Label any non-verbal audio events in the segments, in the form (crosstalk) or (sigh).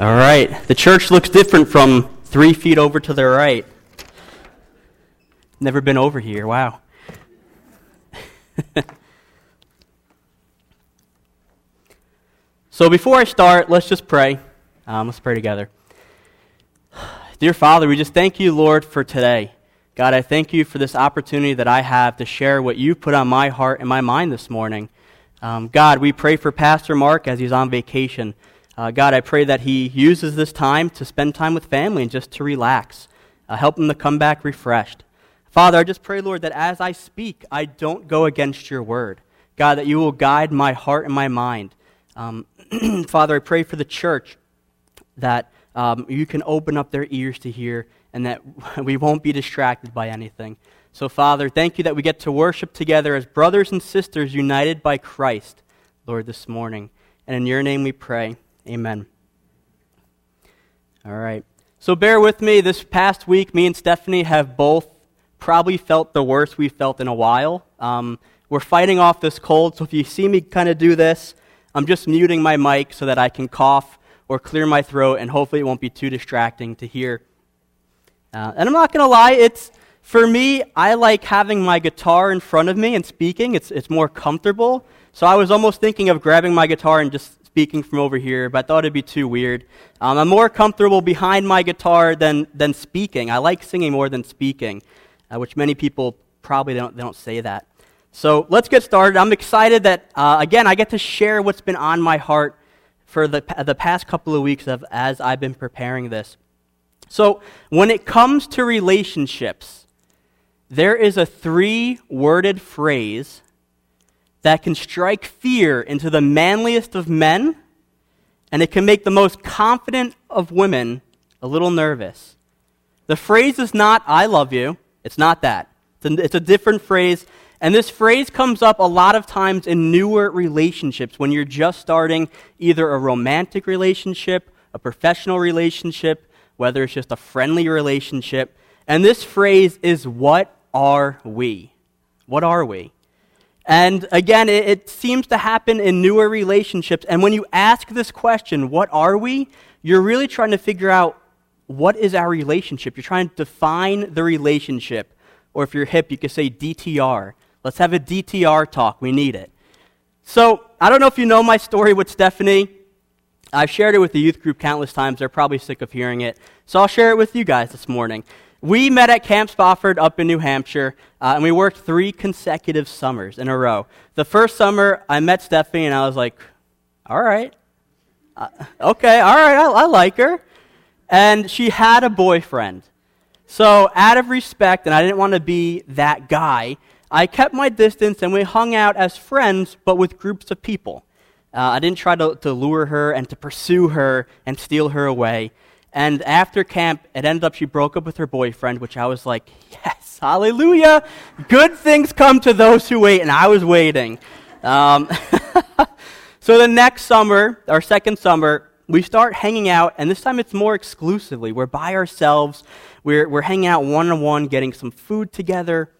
All right. The church looks different from three feet over to the right. Never been over here. Wow. (laughs) so before I start, let's just pray. Um, let's pray together. Dear Father, we just thank you, Lord, for today. God, I thank you for this opportunity that I have to share what you've put on my heart and my mind this morning. Um, God, we pray for Pastor Mark as he's on vacation. Uh, God, I pray that he uses this time to spend time with family and just to relax. Uh, help him to come back refreshed. Father, I just pray, Lord, that as I speak, I don't go against your word. God, that you will guide my heart and my mind. Um, (clears throat) Father, I pray for the church that um, you can open up their ears to hear and that (laughs) we won't be distracted by anything. So, Father, thank you that we get to worship together as brothers and sisters united by Christ, Lord, this morning. And in your name we pray. Amen. All right. So bear with me. This past week, me and Stephanie have both probably felt the worst we've felt in a while. Um, we're fighting off this cold, so if you see me kind of do this, I'm just muting my mic so that I can cough or clear my throat, and hopefully it won't be too distracting to hear. Uh, and I'm not going to lie, it's for me, I like having my guitar in front of me and speaking. It's, it's more comfortable. So I was almost thinking of grabbing my guitar and just speaking from over here, but I thought it'd be too weird. Um, I'm more comfortable behind my guitar than, than speaking. I like singing more than speaking, uh, which many people probably don't, they don't say that. So let's get started. I'm excited that, uh, again, I get to share what's been on my heart for the, the past couple of weeks of, as I've been preparing this. So when it comes to relationships, there is a three worded phrase that can strike fear into the manliest of men, and it can make the most confident of women a little nervous. The phrase is not, I love you. It's not that. It's a, it's a different phrase. And this phrase comes up a lot of times in newer relationships when you're just starting either a romantic relationship, a professional relationship, whether it's just a friendly relationship. And this phrase is, What are we? What are we? And again, it, it, seems to happen in newer relationships. And when you ask this question, what are we? You're really trying to figure out what is our relationship. You're trying to define the relationship. Or if you're hip, you could say DTR. Let's have a DTR talk. We need it. So, I don't know if you know my story with Stephanie. I've shared it with the youth group countless times. They're probably sick of hearing it. So I'll share it with you guys this morning. We met at Camp Spofford up in New Hampshire, uh, and we worked three consecutive summers in a row. The first summer, I met Stephanie, and I was like, all right. Uh, okay, all right, I, I like her. And she had a boyfriend. So, out of respect, and I didn't want to be that guy, I kept my distance and we hung out as friends, but with groups of people. Uh, I didn't try to, to lure her and to pursue her and steal her away. And after camp, it ended up she broke up with her boyfriend, which I was like, yes, hallelujah. Good things come to those who wait, and I was waiting. Um, (laughs) so the next summer, our second summer, we start hanging out, and this time it's more exclusively. We're by ourselves. We're, we're hanging out one on one, getting some food together,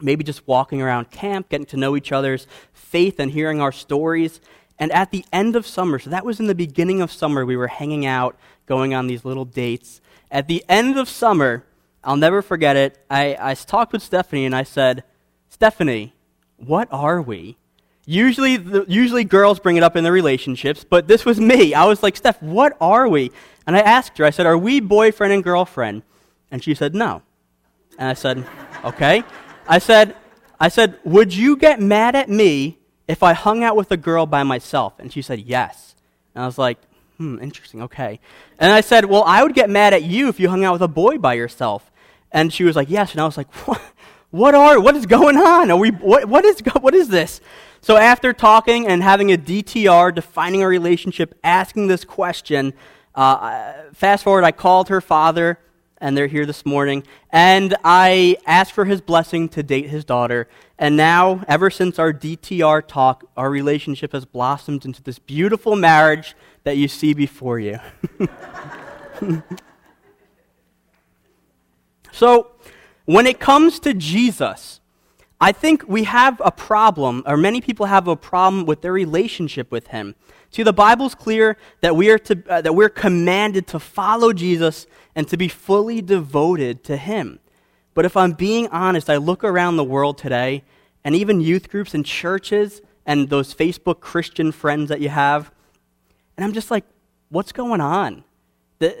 maybe just walking around camp, getting to know each other's faith and hearing our stories. And at the end of summer, so that was in the beginning of summer, we were hanging out, going on these little dates. At the end of summer, I'll never forget it, I, I talked with Stephanie and I said, Stephanie, what are we? Usually, the, usually girls bring it up in their relationships, but this was me. I was like, Steph, what are we? And I asked her, I said, Are we boyfriend and girlfriend? And she said, No. And I said, Okay. I said, I said, Would you get mad at me if I hung out with a girl by myself? And she said, Yes. And I was like, Hmm, interesting, okay. And I said, Well, I would get mad at you if you hung out with a boy by yourself. And she was like, Yes. And I was like, (laughs) What, what are, what is going on? Are we, what, what, is, (laughs) what is this? So after talking and having a DTR, defining a relationship, asking this question, uh, fast forward, I called her father and they're here this morning. And I asked for his blessing to date his daughter. And now, ever since our DTR talk, our relationship has blossomed into this beautiful marriage that you see before you. (laughs) so, when it comes to Jesus, I think we have a problem, or many people have a problem with their relationship with Him. See, the Bible's clear that we are to, uh, that we're commanded to follow Jesus and to be fully devoted to Him. But if I'm being honest, I look around the world today, and even youth groups and churches and those Facebook Christian friends that you have, and I'm just like, what's going on? The,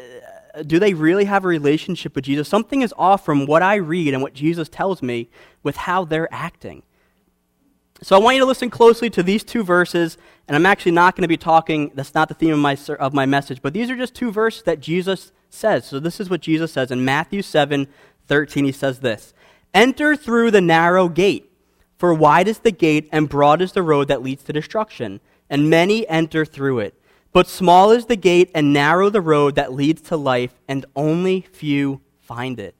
do they really have a relationship with Jesus? Something is off from what I read and what Jesus tells me with how they're acting. So I want you to listen closely to these two verses, and I'm actually not going to be talking, that's not the theme of my, of my message, but these are just two verses that Jesus says. So this is what Jesus says in Matthew 7 13. He says this Enter through the narrow gate, for wide is the gate and broad is the road that leads to destruction, and many enter through it. But small is the gate and narrow the road that leads to life, and only few find it.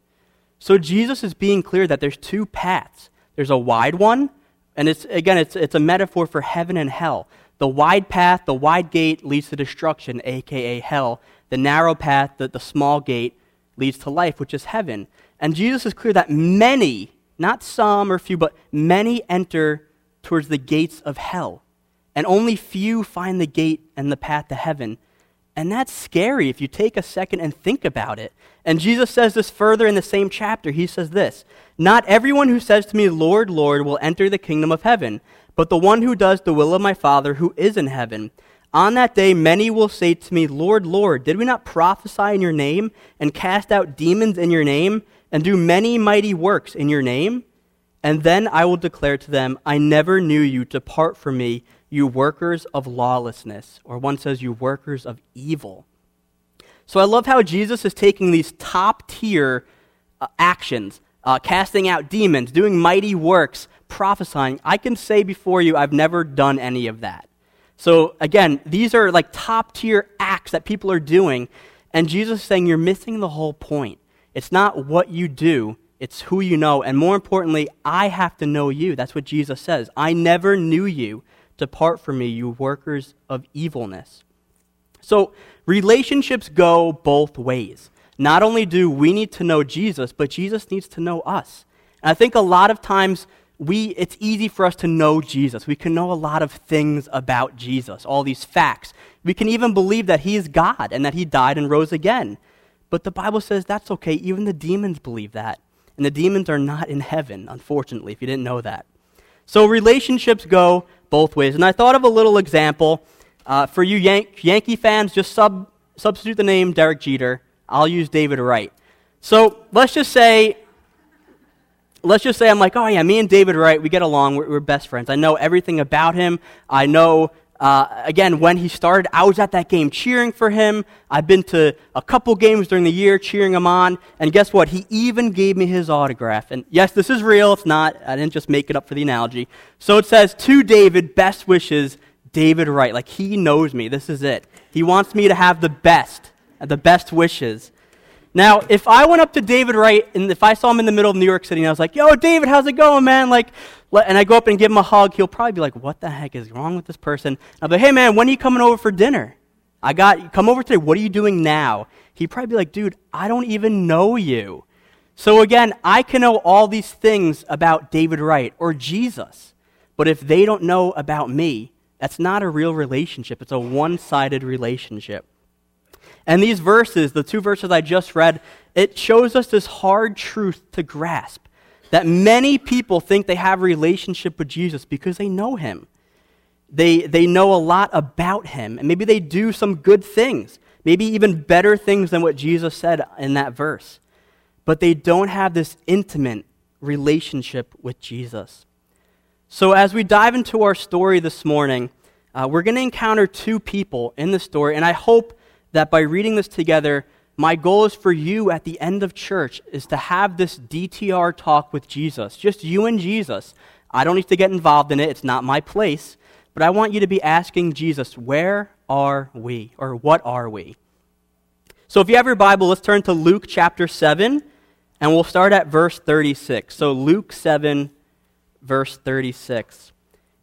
So Jesus is being clear that there's two paths. There's a wide one, and it's again it's it's a metaphor for heaven and hell. The wide path, the wide gate leads to destruction, aka hell. The narrow path, the, the small gate, leads to life, which is heaven. And Jesus is clear that many, not some or few, but many enter towards the gates of hell and only few find the gate and the path to heaven. And that's scary if you take a second and think about it. And Jesus says this further in the same chapter. He says this Not everyone who says to me, Lord, Lord, will enter the kingdom of heaven, but the one who does the will of my Father who is in heaven. On that day, many will say to me, Lord, Lord, did we not prophesy in your name, and cast out demons in your name, and do many mighty works in your name? And then I will declare to them, I never knew you. Depart from me you workers of lawlessness, or one says, you workers of evil. So I love how Jesus is taking these top tier uh, actions, uh, casting out demons, doing mighty works, prophesying. I can say before you, I've never done any of that. So again, these are like top tier acts that people are doing, and Jesus is saying you're missing the whole point. It's not what you do, it's who you know. And more importantly, I have to know you. That's what Jesus says. I never knew you. Depart from me, you workers of evilness. So, relationships go both ways. Not only do we need to know Jesus, but Jesus needs to know us. And I think a lot of times we, it's easy for us to know Jesus. We can know a lot of things about Jesus, all these facts. We can even believe that he is God and that he died and rose again. But the Bible says that's okay. Even the demons believe that. And the demons are not in heaven, unfortunately, if you didn't know that. So relationships go both ways. And I thought of a little example. Uh, for you Yan- Yankee fans, just sub- substitute the name Derek Jeter. I'll use David Wright. So let's just say, let's just say I'm like, oh yeah, me and David Wright, we get along. We're, we're best friends. I know everything about him. I know uh, again, when he started, I was at that game cheering for him. I've been to a couple games during the year cheering him on. And guess what? He even gave me his autograph. And yes, this is real. It's not, I didn't just make it up for the analogy. So it says, To David, best wishes, David Wright. Like he knows me. This is it. He wants me to have the best, the best wishes. Now, if I went up to David Wright and if I saw him in the middle of New York City and I was like, yo, David, how's it going, man? Like, and I go up and give him a hug, he'll probably be like, what the heck is wrong with this person? I'll be like, hey, man, when are you coming over for dinner? I got, come over today. What are you doing now? He'd probably be like, dude, I don't even know you. So again, I can know all these things about David Wright or Jesus, but if they don't know about me, that's not a real relationship. It's a one sided relationship. And these verses, the two verses I just read, it shows us this hard truth to grasp that many people think they have a relationship with Jesus because they know him. They, they know a lot about him, and maybe they do some good things, maybe even better things than what Jesus said in that verse. But they don't have this intimate relationship with Jesus. So, as we dive into our story this morning, uh, we're going to encounter two people in the story, and I hope that by reading this together, my goal is for you at the end of church is to have this DTR talk with Jesus, just you and Jesus. I don't need to get involved in it, it's not my place, but I want you to be asking Jesus, where are we? Or what are we? So if you have your Bible, let's turn to Luke chapter 7, and we'll start at verse 36. So Luke 7, verse 36.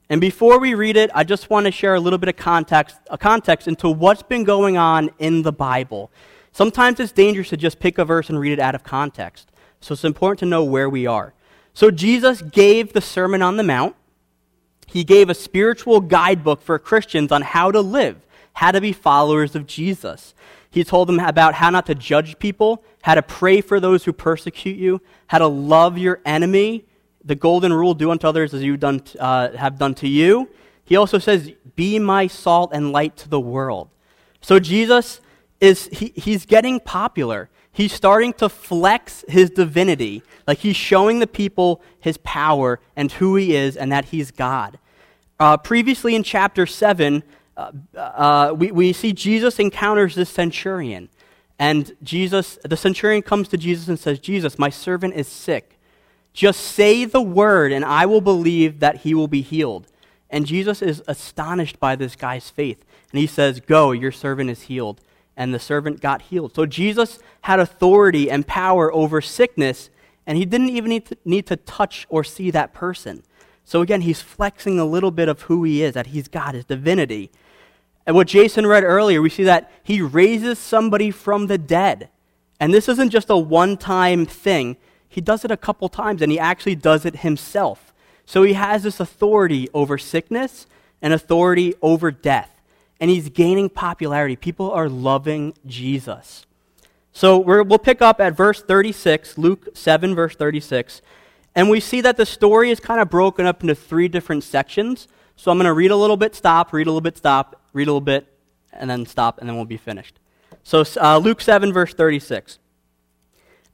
And before we read it, I just want to share a little bit of context, a context into what's been going on in the Bible. Sometimes it's dangerous to just pick a verse and read it out of context. So it's important to know where we are. So Jesus gave the Sermon on the Mount. He gave a spiritual guidebook for Christians on how to live, how to be followers of Jesus. He told them about how not to judge people, how to pray for those who persecute you, how to love your enemy, the golden rule do unto others as you done, uh, have done to you. He also says, Be my salt and light to the world. So Jesus is, he, he's getting popular. He's starting to flex his divinity. Like he's showing the people his power and who he is and that he's God. Uh, previously in chapter 7, uh, uh, we, we see Jesus encounters this centurion. And Jesus, the centurion comes to Jesus and says, Jesus, my servant is sick. Just say the word, and I will believe that he will be healed. And Jesus is astonished by this guy's faith. And he says, Go, your servant is healed. And the servant got healed. So Jesus had authority and power over sickness, and he didn't even need to, need to touch or see that person. So again, he's flexing a little bit of who he is, that he's God, his divinity. And what Jason read earlier, we see that he raises somebody from the dead. And this isn't just a one time thing, he does it a couple times, and he actually does it himself. So he has this authority over sickness and authority over death. And he's gaining popularity. People are loving Jesus. So we will pick up at verse 36, Luke 7, verse 36. And we see that the story is kind of broken up into three different sections. So I'm going to read a little bit, stop, read a little bit, stop, read a little bit, and then stop, and then we'll be finished. So uh, Luke 7, verse 36.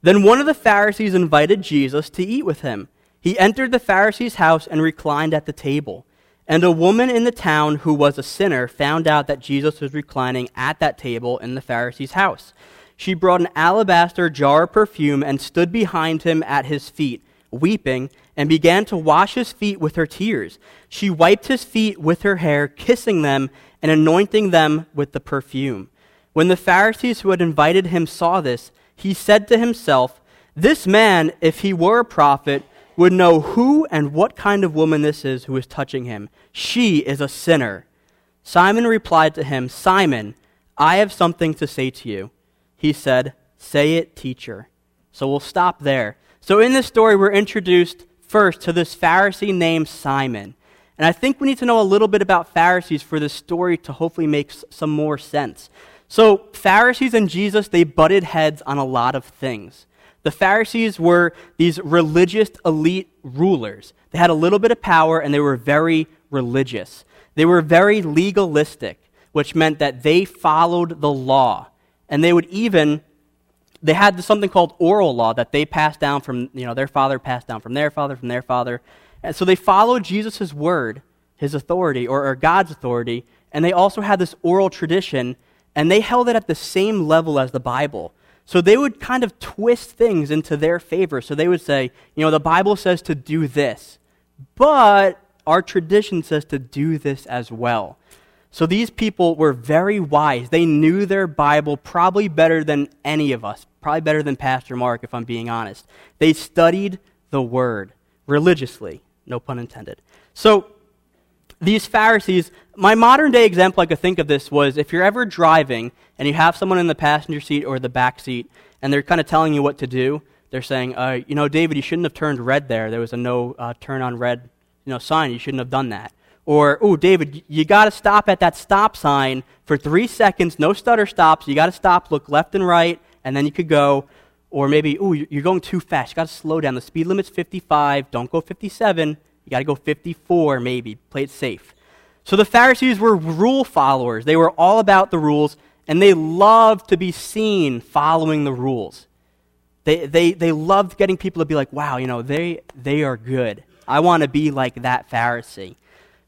Then one of the Pharisees invited Jesus to eat with him. He entered the Pharisee's house and reclined at the table. And a woman in the town who was a sinner found out that Jesus was reclining at that table in the Pharisee's house. She brought an alabaster jar of perfume and stood behind him at his feet, weeping, and began to wash his feet with her tears. She wiped his feet with her hair, kissing them and anointing them with the perfume. When the Pharisees who had invited him saw this, he said to himself, This man, if he were a prophet, would know who and what kind of woman this is who is touching him. She is a sinner. Simon replied to him, Simon, I have something to say to you. He said, Say it, teacher. So we'll stop there. So in this story, we're introduced first to this Pharisee named Simon. And I think we need to know a little bit about Pharisees for this story to hopefully make some more sense. So, Pharisees and Jesus, they butted heads on a lot of things. The Pharisees were these religious elite rulers. They had a little bit of power and they were very religious. They were very legalistic, which meant that they followed the law. And they would even they had something called oral law that they passed down from, you know, their father passed down from their father, from their father. And so they followed Jesus' word, his authority, or, or God's authority, and they also had this oral tradition and they held it at the same level as the Bible. So they would kind of twist things into their favor. So they would say, you know, the Bible says to do this, but our tradition says to do this as well. So these people were very wise. They knew their Bible probably better than any of us, probably better than Pastor Mark, if I'm being honest. They studied the Word religiously, no pun intended. So these Pharisees, my modern day example I could think of this was if you're ever driving and you have someone in the passenger seat or the back seat and they're kind of telling you what to do, they're saying, uh, you know, David, you shouldn't have turned red there. There was a no uh, turn on red you know, sign. You shouldn't have done that. Or, oh, David, you got to stop at that stop sign for three seconds, no stutter stops. You got to stop, look left and right, and then you could go. Or maybe, oh, you're going too fast. You got to slow down. The speed limit's 55. Don't go 57. You got to go 54, maybe. Play it safe. So the Pharisees were rule followers. They were all about the rules, and they loved to be seen following the rules. They, they, they loved getting people to be like, wow, you know, they, they are good. I want to be like that Pharisee.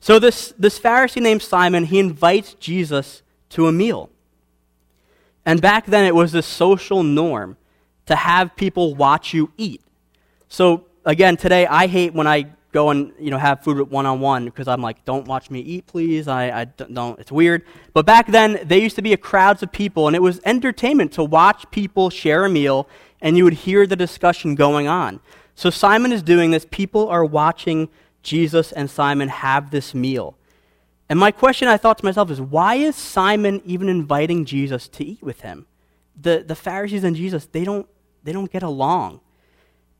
So this, this Pharisee named Simon, he invites Jesus to a meal. And back then it was a social norm to have people watch you eat. So again, today I hate when I go and you know have food one on one because I'm like, don't watch me eat, please. I, I don't. It's weird. But back then, there used to be a crowds of people, and it was entertainment to watch people share a meal, and you would hear the discussion going on. So Simon is doing this. People are watching Jesus and Simon have this meal. And my question I thought to myself is, why is Simon even inviting Jesus to eat with him? The, the Pharisees and Jesus, they don't, they don't get along.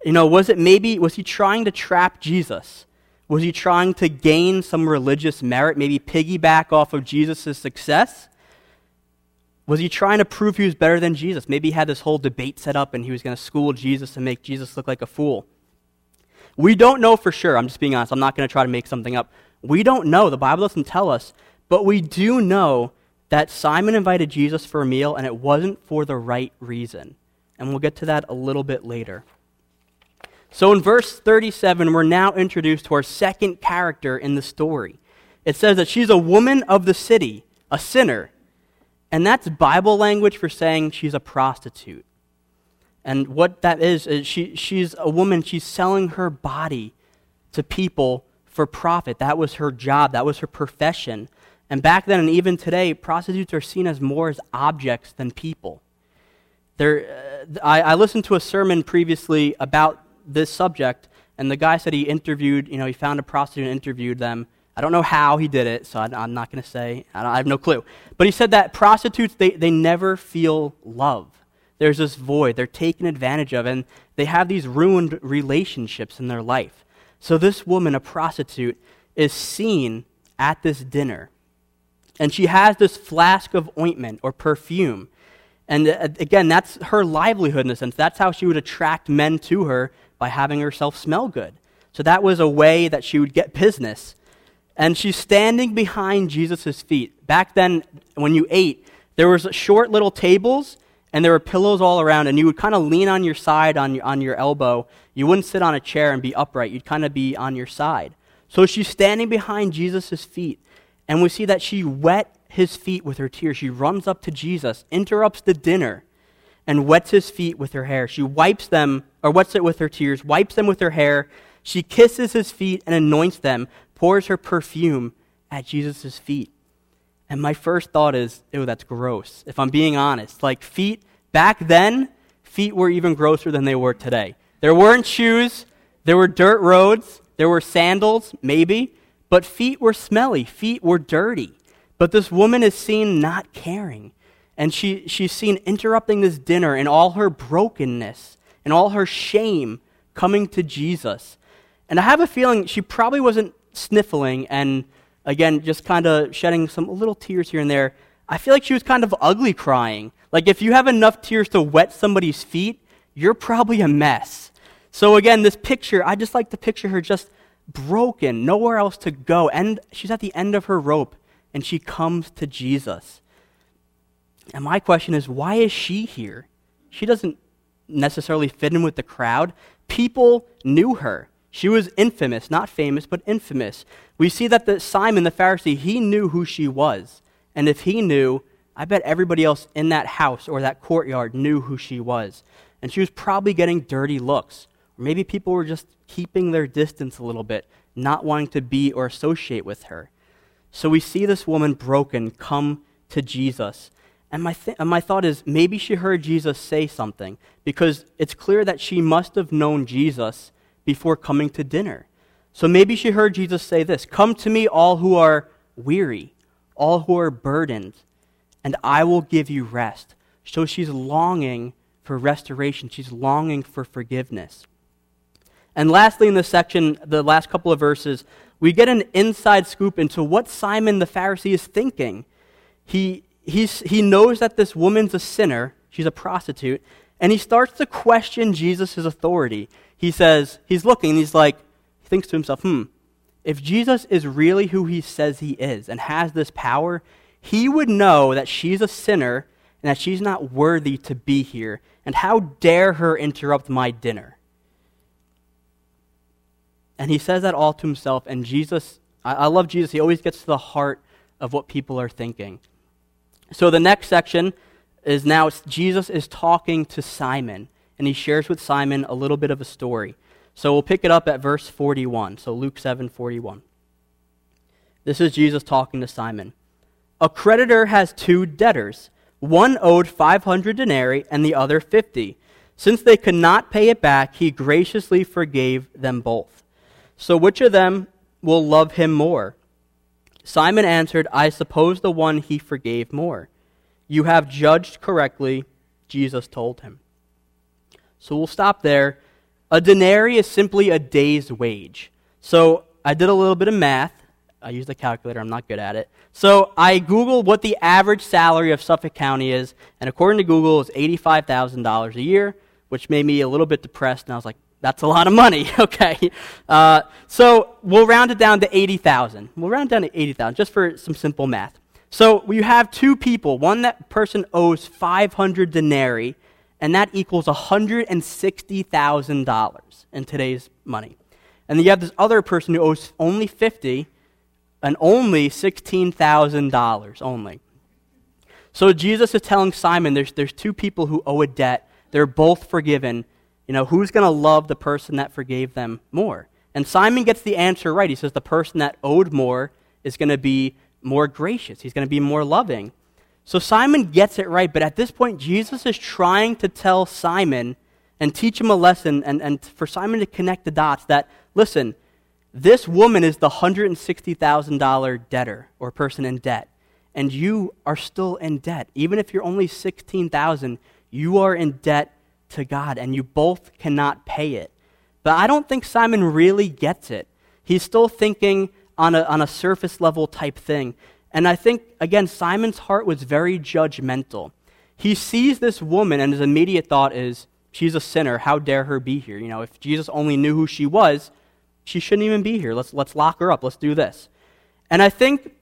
You know, was it maybe, was he trying to trap Jesus? Was he trying to gain some religious merit, maybe piggyback off of Jesus' success? Was he trying to prove he was better than Jesus? Maybe he had this whole debate set up and he was going to school Jesus and make Jesus look like a fool. We don't know for sure. I'm just being honest. I'm not going to try to make something up. We don't know. The Bible doesn't tell us. But we do know that Simon invited Jesus for a meal and it wasn't for the right reason. And we'll get to that a little bit later. So in verse 37, we're now introduced to our second character in the story. It says that she's a woman of the city, a sinner. And that's Bible language for saying she's a prostitute. And what that is, is she, she's a woman, she's selling her body to people for profit. That was her job, that was her profession. And back then and even today, prostitutes are seen as more as objects than people. There, uh, I, I listened to a sermon previously about this subject, and the guy said he interviewed, you know, he found a prostitute and interviewed them. I don't know how he did it, so I, am not going to say. I, I have no clue. But he said that prostitutes, they, they never feel love there's this void. They're taken advantage of, and they have these ruined relationships in their life. So, this woman, a prostitute, is seen at this dinner. And she has this flask of ointment or perfume. And uh, again, that's her livelihood in a sense. That's how she would attract men to her by having herself smell good. So, that was a way that she would get business. And she's standing behind Jesus' feet. Back then, when you ate, there was short little tables and there were pillows all around, and you would kind of lean on your side on your, on your elbow. You wouldn't sit on a chair and be upright. You'd kind of be on your side. So she's standing behind Jesus' feet, and we see that she wet his feet with her tears. She runs up to Jesus, interrupts the dinner, and wets his feet with her hair. She wipes them, or wets it with her tears, wipes them with her hair. She kisses his feet and anoints them, pours her perfume at Jesus' feet. And my first thought is, oh, that's gross, if I'm being honest. Like, feet, back then, feet were even grosser than they were today. There weren't shoes, there were dirt roads, there were sandals, maybe, but feet were smelly, feet were dirty. But this woman is seen not caring. And she, she's seen interrupting this dinner in all her brokenness and all her shame coming to Jesus. And I have a feeling she probably wasn't sniffling and again, just kind of shedding some little tears here and there. I feel like she was kind of ugly crying. Like, if you have enough tears to wet somebody's feet, you're probably a mess. So, again, this picture, I just like to picture her just broken, nowhere else to go. And she's at the end of her rope, and she comes to Jesus. And my question is, why is she here? She doesn't necessarily fit in with the crowd. People knew her. She was infamous, not famous, but infamous. We see that the Simon the Pharisee, he knew who she was. And if he knew, I bet everybody else in that house or that courtyard knew who she was. And she was probably getting dirty looks. Or maybe people were just keeping their distance a little bit, not wanting to be or associate with her. So we see this woman broken come to Jesus. And my, th- my thought is maybe she heard Jesus say something because it's clear that she must have known Jesus before coming to dinner. So maybe she heard Jesus say this Come to me, all who are weary, all who are burdened, and I will give you rest. So she's longing for restoration, she's longing for forgiveness. And lastly, in this section, the last couple of verses, we get an inside scoop into what Simon the Pharisee is thinking. He, he's, he knows that this woman's a sinner, she's a prostitute, and he starts to question Jesus' authority he says, he's looking, he's like, he thinks to himself, hmm, if Jesus is really who he says he is and has this power, he would know that she's a sinner and that she's not worthy to be here. And how dare her interrupt my dinner? And he says that all to himself. And Jesus, I, I love Jesus. He always gets to the heart of what people are thinking. So the next section is now Jesus is talking to Simon and he shares with Simon a little bit of a story. So we'll pick it up at verse 41. So Luke 7 41. This is Jesus talking to Simon. A creditor has two debtors. One owed 500 denarii and the other 50. Since they could not pay it back, he graciously forgave them both. So which of them will love him more? Simon answered, I suppose the one he forgave more. You have judged correctly, Jesus told him. So we'll stop there. A denarii is simply a day's wage. So I did a little bit of math. I used a calculator, I'm not good at it. So I Googled what the average salary of Suffolk County is, and according to Google, it's $85,000 a year, which made me a little bit depressed, and I was like, that's a lot of money, (laughs) okay? Uh, so we'll round it down to 80,000. We'll round down to 80,000 just for some simple math. So you have two people. One that person owes 500 denarii, and that equals $160,000 in today's money. And then you have this other person who owes only 50 and only $16,000 only. So Jesus is telling Simon there's, there's two people who owe a debt. They're both forgiven. You know, who's going to love the person that forgave them more? And Simon gets the answer right. He says the person that owed more is going to be more gracious. He's going to be more loving. So Simon gets it right, but at this point, Jesus is trying to tell Simon and teach him a lesson and, and for Simon to connect the dots that, listen, this woman is the $160,000 debtor or person in debt, and you are still in debt. Even if you're only 16,000, you are in debt to God, and you both cannot pay it. But I don't think Simon really gets it. He's still thinking on a, on a surface level type thing. And I think, again, Simon's heart was very judgmental. He sees this woman, and his immediate thought is, she's a sinner. How dare her be here? You know, if Jesus only knew who she was, she shouldn't even be here. Let's, let's lock her up. Let's do this. And I think,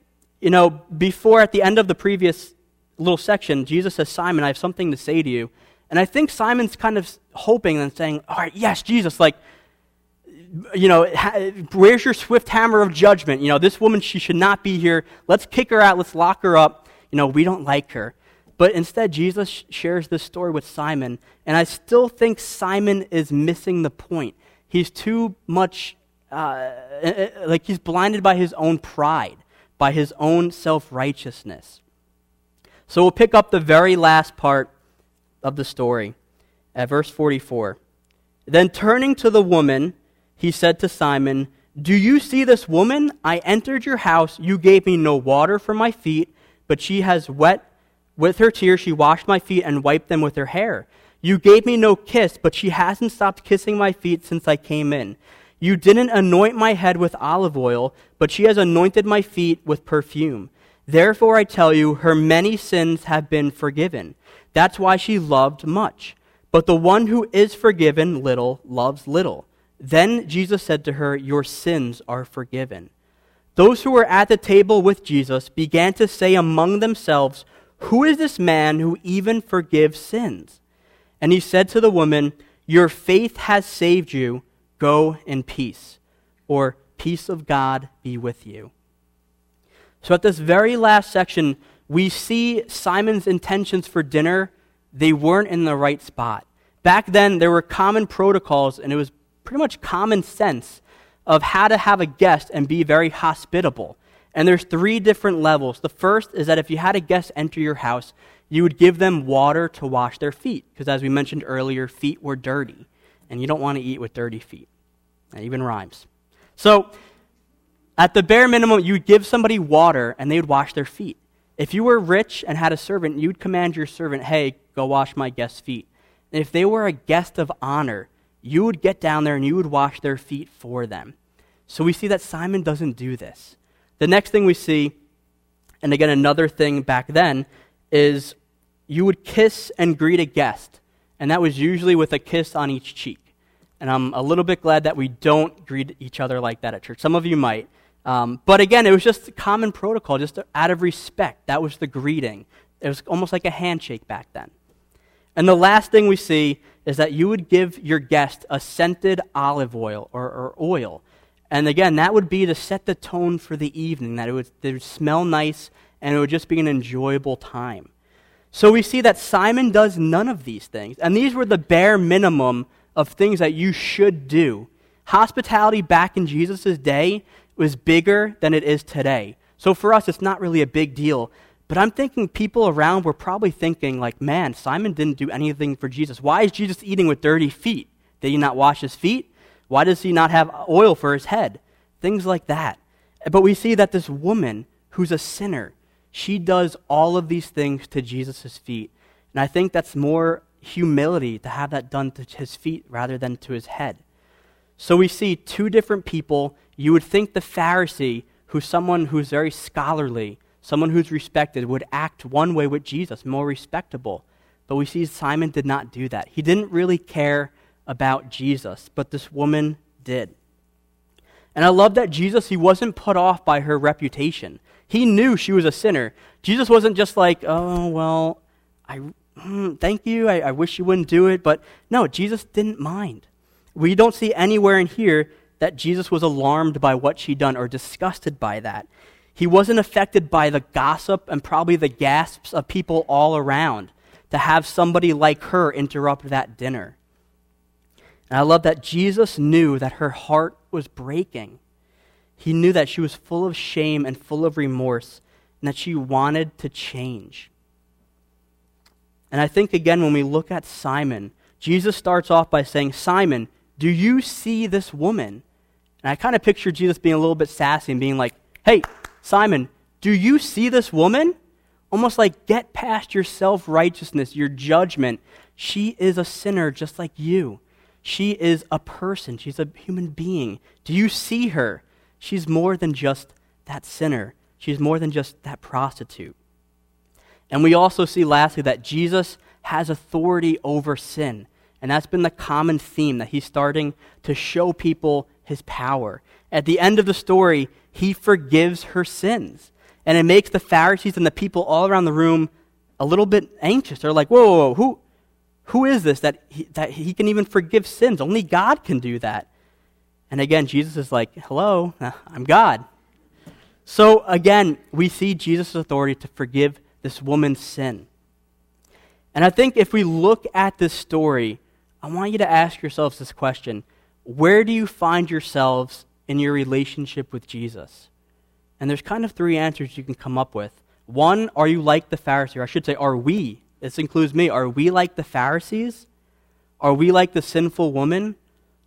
you know, before at the end of the previous little section, Jesus says, Simon, I have something to say to you. And I think Simon's kind of hoping and saying, All right, yes, Jesus, like, you know, where's your swift hammer of judgment? You know, this woman, she should not be here. Let's kick her out. Let's lock her up. You know, we don't like her. But instead, Jesus shares this story with Simon. And I still think Simon is missing the point. He's too much, uh, like, he's blinded by his own pride, by his own self righteousness. So we'll pick up the very last part of the story at verse 44. Then turning to the woman, he said to Simon, Do you see this woman? I entered your house. You gave me no water for my feet, but she has wet with her tears. She washed my feet and wiped them with her hair. You gave me no kiss, but she hasn't stopped kissing my feet since I came in. You didn't anoint my head with olive oil, but she has anointed my feet with perfume. Therefore, I tell you, her many sins have been forgiven. That's why she loved much. But the one who is forgiven little loves little. Then Jesus said to her, Your sins are forgiven. Those who were at the table with Jesus began to say among themselves, Who is this man who even forgives sins? And he said to the woman, Your faith has saved you. Go in peace. Or, Peace of God be with you. So, at this very last section, we see Simon's intentions for dinner. They weren't in the right spot. Back then, there were common protocols, and it was pretty much common sense of how to have a guest and be very hospitable. And there's three different levels. The first is that if you had a guest enter your house, you would give them water to wash their feet, because as we mentioned earlier, feet were dirty, and you don't want to eat with dirty feet. That even rhymes. So, at the bare minimum, you would give somebody water and they would wash their feet. If you were rich and had a servant, you'd command your servant, hey, go wash my guest's feet. And if they were a guest of honor, you would get down there and you would wash their feet for them. So we see that Simon doesn't do this. The next thing we see, and again, another thing back then, is you would kiss and greet a guest, and that was usually with a kiss on each cheek. And I'm a little bit glad that we don't greet each other like that at church. Some of you might. Um, but again, it was just common protocol, just out of respect. That was the greeting. It was almost like a handshake back then. And the last thing we see is that you would give your guest a scented olive oil or, or oil. And again, that would be to set the tone for the evening, that it would, it would smell nice and it would just be an enjoyable time. So we see that Simon does none of these things. And these were the bare minimum of things that you should do. Hospitality back in Jesus' day was bigger than it is today. So for us, it's not really a big deal. But I'm thinking people around were probably thinking, like, man, Simon didn't do anything for Jesus. Why is Jesus eating with dirty feet? Did he not wash his feet? Why does he not have oil for his head? Things like that. But we see that this woman, who's a sinner, she does all of these things to Jesus' feet. And I think that's more humility to have that done to his feet rather than to his head. So we see two different people. You would think the Pharisee, who's someone who's very scholarly, someone who's respected, would act one way with Jesus, more respectable. But we see Simon did not do that. He didn't really care about Jesus, but this woman did. And I love that Jesus, he wasn't put off by her reputation. He knew she was a sinner. Jesus wasn't just like, oh, well, I, mm, thank you. I, I wish you wouldn't do it. But no, Jesus didn't mind. We don't see anywhere in here that Jesus was alarmed by what she'd done or disgusted by that. He wasn't affected by the gossip and probably the gasps of people all around to have somebody like her interrupt that dinner. And I love that Jesus knew that her heart was breaking. He knew that she was full of shame and full of remorse and that she wanted to change. And I think, again, when we look at Simon, Jesus starts off by saying, Simon, do you see this woman? And I kind of picture Jesus being a little bit sassy and being like, Hey, Simon, do you see this woman? Almost like, get past your self righteousness, your judgment. She is a sinner just like you. She is a person, she's a human being. Do you see her? She's more than just that sinner, she's more than just that prostitute. And we also see, lastly, that Jesus has authority over sin. And that's been the common theme that he's starting to show people his power. At the end of the story, he forgives her sins. And it makes the Pharisees and the people all around the room a little bit anxious. They're like, whoa, whoa, whoa who, who is this that he, that he can even forgive sins? Only God can do that. And again, Jesus is like, hello, I'm God. So again, we see Jesus' authority to forgive this woman's sin. And I think if we look at this story, I want you to ask yourselves this question Where do you find yourselves in your relationship with Jesus? And there's kind of three answers you can come up with. One, are you like the Pharisee? Or I should say, are we? This includes me. Are we like the Pharisees? Are we like the sinful woman?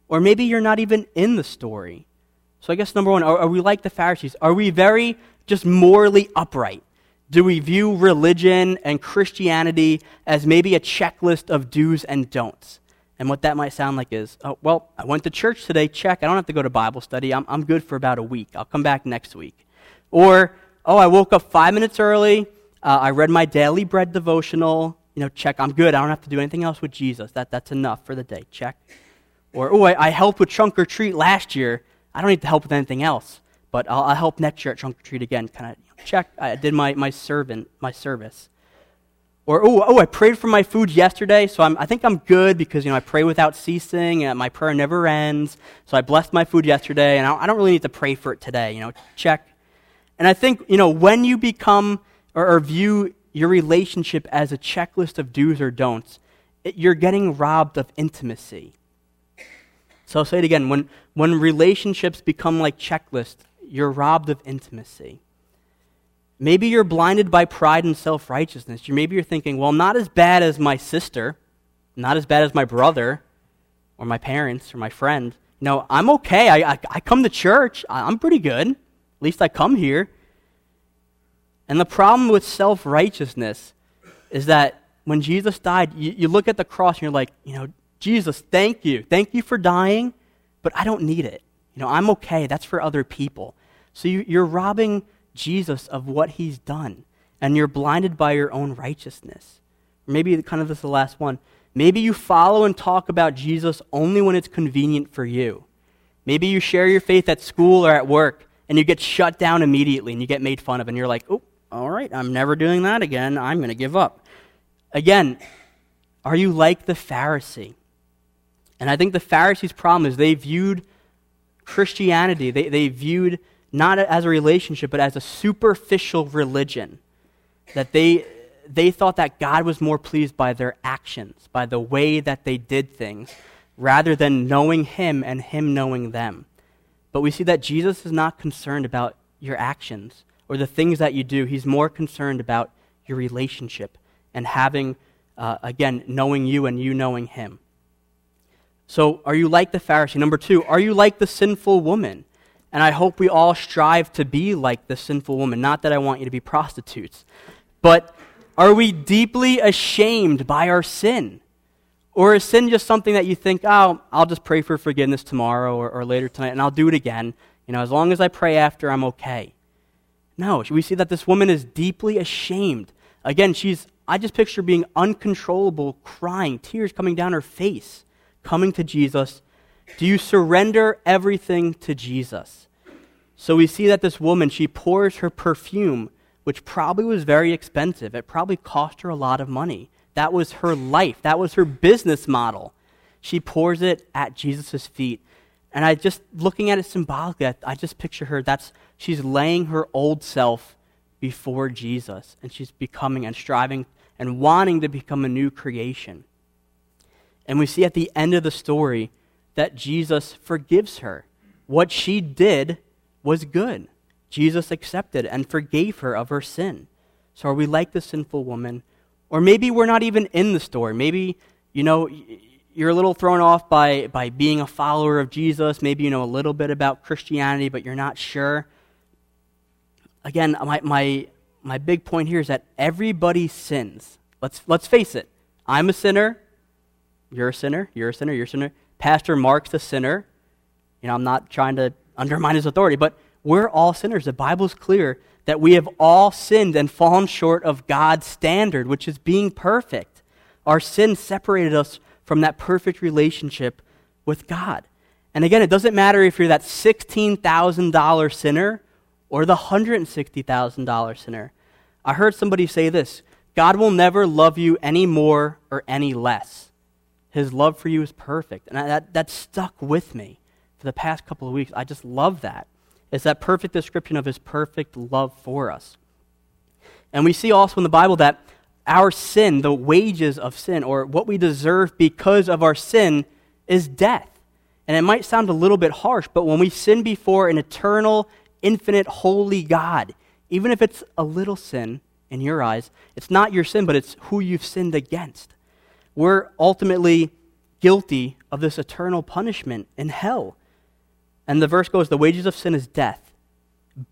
Or maybe you're not even in the story. So I guess number one, are, are we like the Pharisees? Are we very just morally upright? Do we view religion and Christianity as maybe a checklist of do's and don'ts? And what that might sound like is, oh, well, I went to church today, check. I don't have to go to Bible study. I'm, I'm good for about a week. I'll come back next week. Or, oh, I woke up five minutes early. Uh, I read my daily bread devotional. You know, check. I'm good. I don't have to do anything else with Jesus. That, that's enough for the day. Check. Or, oh, I, I helped with trunk or treat last year. I don't need to help with anything else. But I'll, I'll help next year at trunk or treat again. Kind of check. I did my, my servant, my service. Or, oh, oh, I prayed for my food yesterday, so I'm, I think I'm good because, you know, I pray without ceasing and my prayer never ends. So I blessed my food yesterday and I, don't really need to pray for it today, you know, check. And I think, you know, when you become or, or view your relationship as a checklist of do's or don'ts, it, you're getting robbed of intimacy. So I'll say it again. When, when relationships become like checklists, you're robbed of intimacy. Maybe you're blinded by pride and self righteousness. Maybe you're thinking, well, not as bad as my sister, not as bad as my brother, or my parents, or my friend. No, I'm okay. I, I, I come to church. I'm pretty good. At least I come here. And the problem with self righteousness is that when Jesus died, you, you, look at the cross and you're like, you know, Jesus, thank you. Thank you for dying, but I don't need it. You know, I'm okay. That's for other people. So you, you're robbing Jesus of what he's done, and you're blinded by your own righteousness. Maybe kind of this is the last one. Maybe you follow and talk about Jesus only when it's convenient for you. Maybe you share your faith at school or at work, and you get shut down immediately and you get made fun of, and you're like, oh, all right, I'm never doing that again. I'm going to give up. Again, are you like the Pharisee? And I think the Pharisees' problem is they viewed Christianity, they, they viewed not as a relationship, but as a superficial religion. That they, they thought that God was more pleased by their actions, by the way that they did things, rather than knowing Him and Him knowing them. But we see that Jesus is not concerned about your actions or the things that you do. He's more concerned about your relationship and having, uh, again, knowing you and you knowing Him. So, are you like the Pharisee? Number two, are you like the sinful woman? And I hope we all strive to be like the sinful woman. Not that I want you to be prostitutes. But are we deeply ashamed by our sin? Or is sin just something that you think, oh, I'll just pray for forgiveness tomorrow or, or later tonight and I'll do it again? You know, as long as I pray after, I'm okay. No, we see that this woman is deeply ashamed. Again, she's, I just picture being uncontrollable, crying, tears coming down her face, coming to Jesus. Do you surrender everything to Jesus? So we see that this woman, she pours her perfume, which probably was very expensive. It probably cost her a lot of money. That was her life, that was her business model. She pours it at Jesus' feet. And I just, looking at it symbolically, I, I just picture her, that's, she's laying her old self before Jesus, and she's becoming and striving and wanting to become a new creation. And we see at the end of the story that Jesus forgives her. What she did was good. Jesus accepted and forgave her of her sin. So are we like the sinful woman? Or maybe we're not even in the story. Maybe, you know, you're a little thrown off by, by being a follower of Jesus. Maybe you know a little bit about Christianity, but you're not sure. Again, my, my, my big point here is that everybody sins. Let's, let's face it. I'm a sinner. You're a sinner. You're a sinner. You're a sinner. Pastor Mark's a sinner. You know, I'm not trying to undermine his authority, but we're all sinners. The Bible's clear that we have all sinned and fallen short of God's standard, which is being perfect. Our sin separated us from that perfect relationship with God. And again, it doesn't matter if you're that $16,000 sinner or the $160,000 sinner. I heard somebody say this God will never love you any more or any less. His love for you is perfect. And that, that stuck with me for the past couple of weeks. I just love that. It's that perfect description of his perfect love for us. And we see also in the Bible that our sin, the wages of sin, or what we deserve because of our sin, is death. And it might sound a little bit harsh, but when we sin before an eternal, infinite, holy God, even if it's a little sin in your eyes, it's not your sin, but it's who you've sinned against. We're ultimately guilty of this eternal punishment in hell. And the verse goes, The wages of sin is death.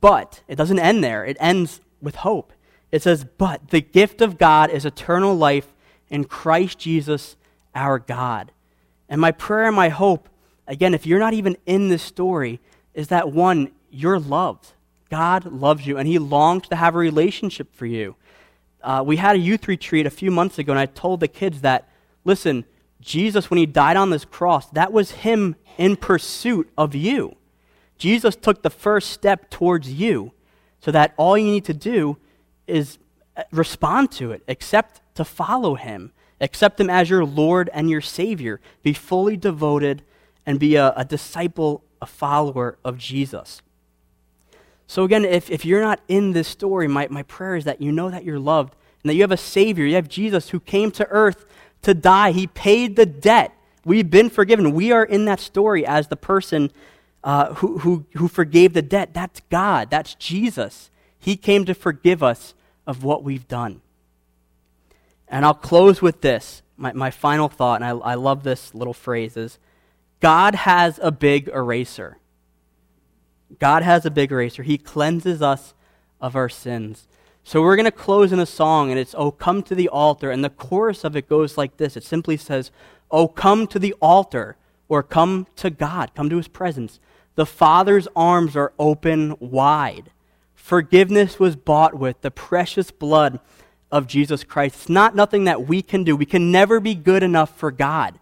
But it doesn't end there, it ends with hope. It says, But the gift of God is eternal life in Christ Jesus our God. And my prayer and my hope, again, if you're not even in this story, is that one, you're loved. God loves you, and He longs to have a relationship for you. Uh, we had a youth retreat a few months ago, and I told the kids that, listen, Jesus, when He died on this cross, that was Him in pursuit of you. Jesus took the first step towards you, so that all you need to do is uh, respond to it, accept to follow him, accept him as your Lord and your Savior, be fully devoted, and be a, a disciple, a follower of Jesus. So, again, if, if you're not in this story, my, my prayer is that you know that you're loved and that you have a Savior. You have Jesus who came to earth to die. He paid the debt. We've been forgiven. We are in that story as the person uh, who, who, who forgave the debt. That's God. That's Jesus. He came to forgive us of what we've done. And I'll close with this. My, my final thought, and I, I love this little phrase, is God has a big eraser. God has a big eraser. He cleanses us of our sins. So we're going to close in a song, and it's, Oh, come to the altar. And the chorus of it goes like this it simply says, Oh, come to the altar, or come to God, come to his presence. The Father's arms are open wide. Forgiveness was bought with the precious blood of Jesus Christ. It's not nothing that we can do. We can never be good enough for God.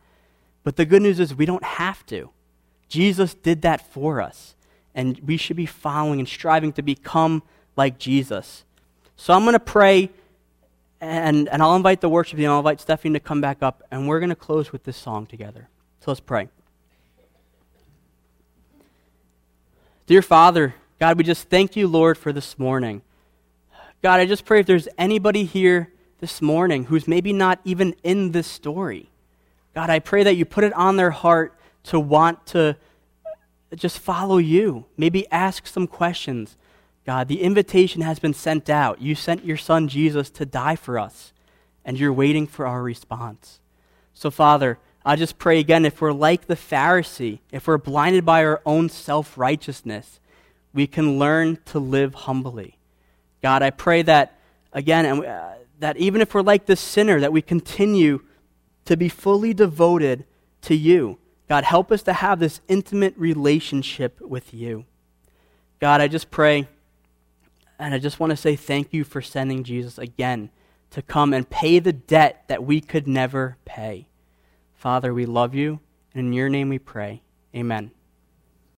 But the good news is we don't have to. Jesus did that for us. And we should be following and striving to become like Jesus. So I'm going to pray, and, and I'll invite the worship team. I'll invite Stephanie to come back up, and we're going to close with this song together. So let's pray. Dear Father, God, we just thank you, Lord, for this morning. God, I just pray if there's anybody here this morning who's maybe not even in this story, God, I pray that you put it on their heart to want to just follow you, maybe ask some questions. God, the invitation has been sent out. You sent your son Jesus to die for us, and you're waiting for our response. So, Father, I just pray again if we're like the Pharisee, if we're blinded by our own self righteousness, we can learn to live humbly. God, I pray that, again, and, uh, that even if we're like this sinner, that we continue to be fully devoted to you. God, help us to have this intimate relationship with you. God, I just pray, and I just want to say thank you for sending Jesus again to come and pay the debt that we could never pay. Father, we love you, and in your name we pray. Amen.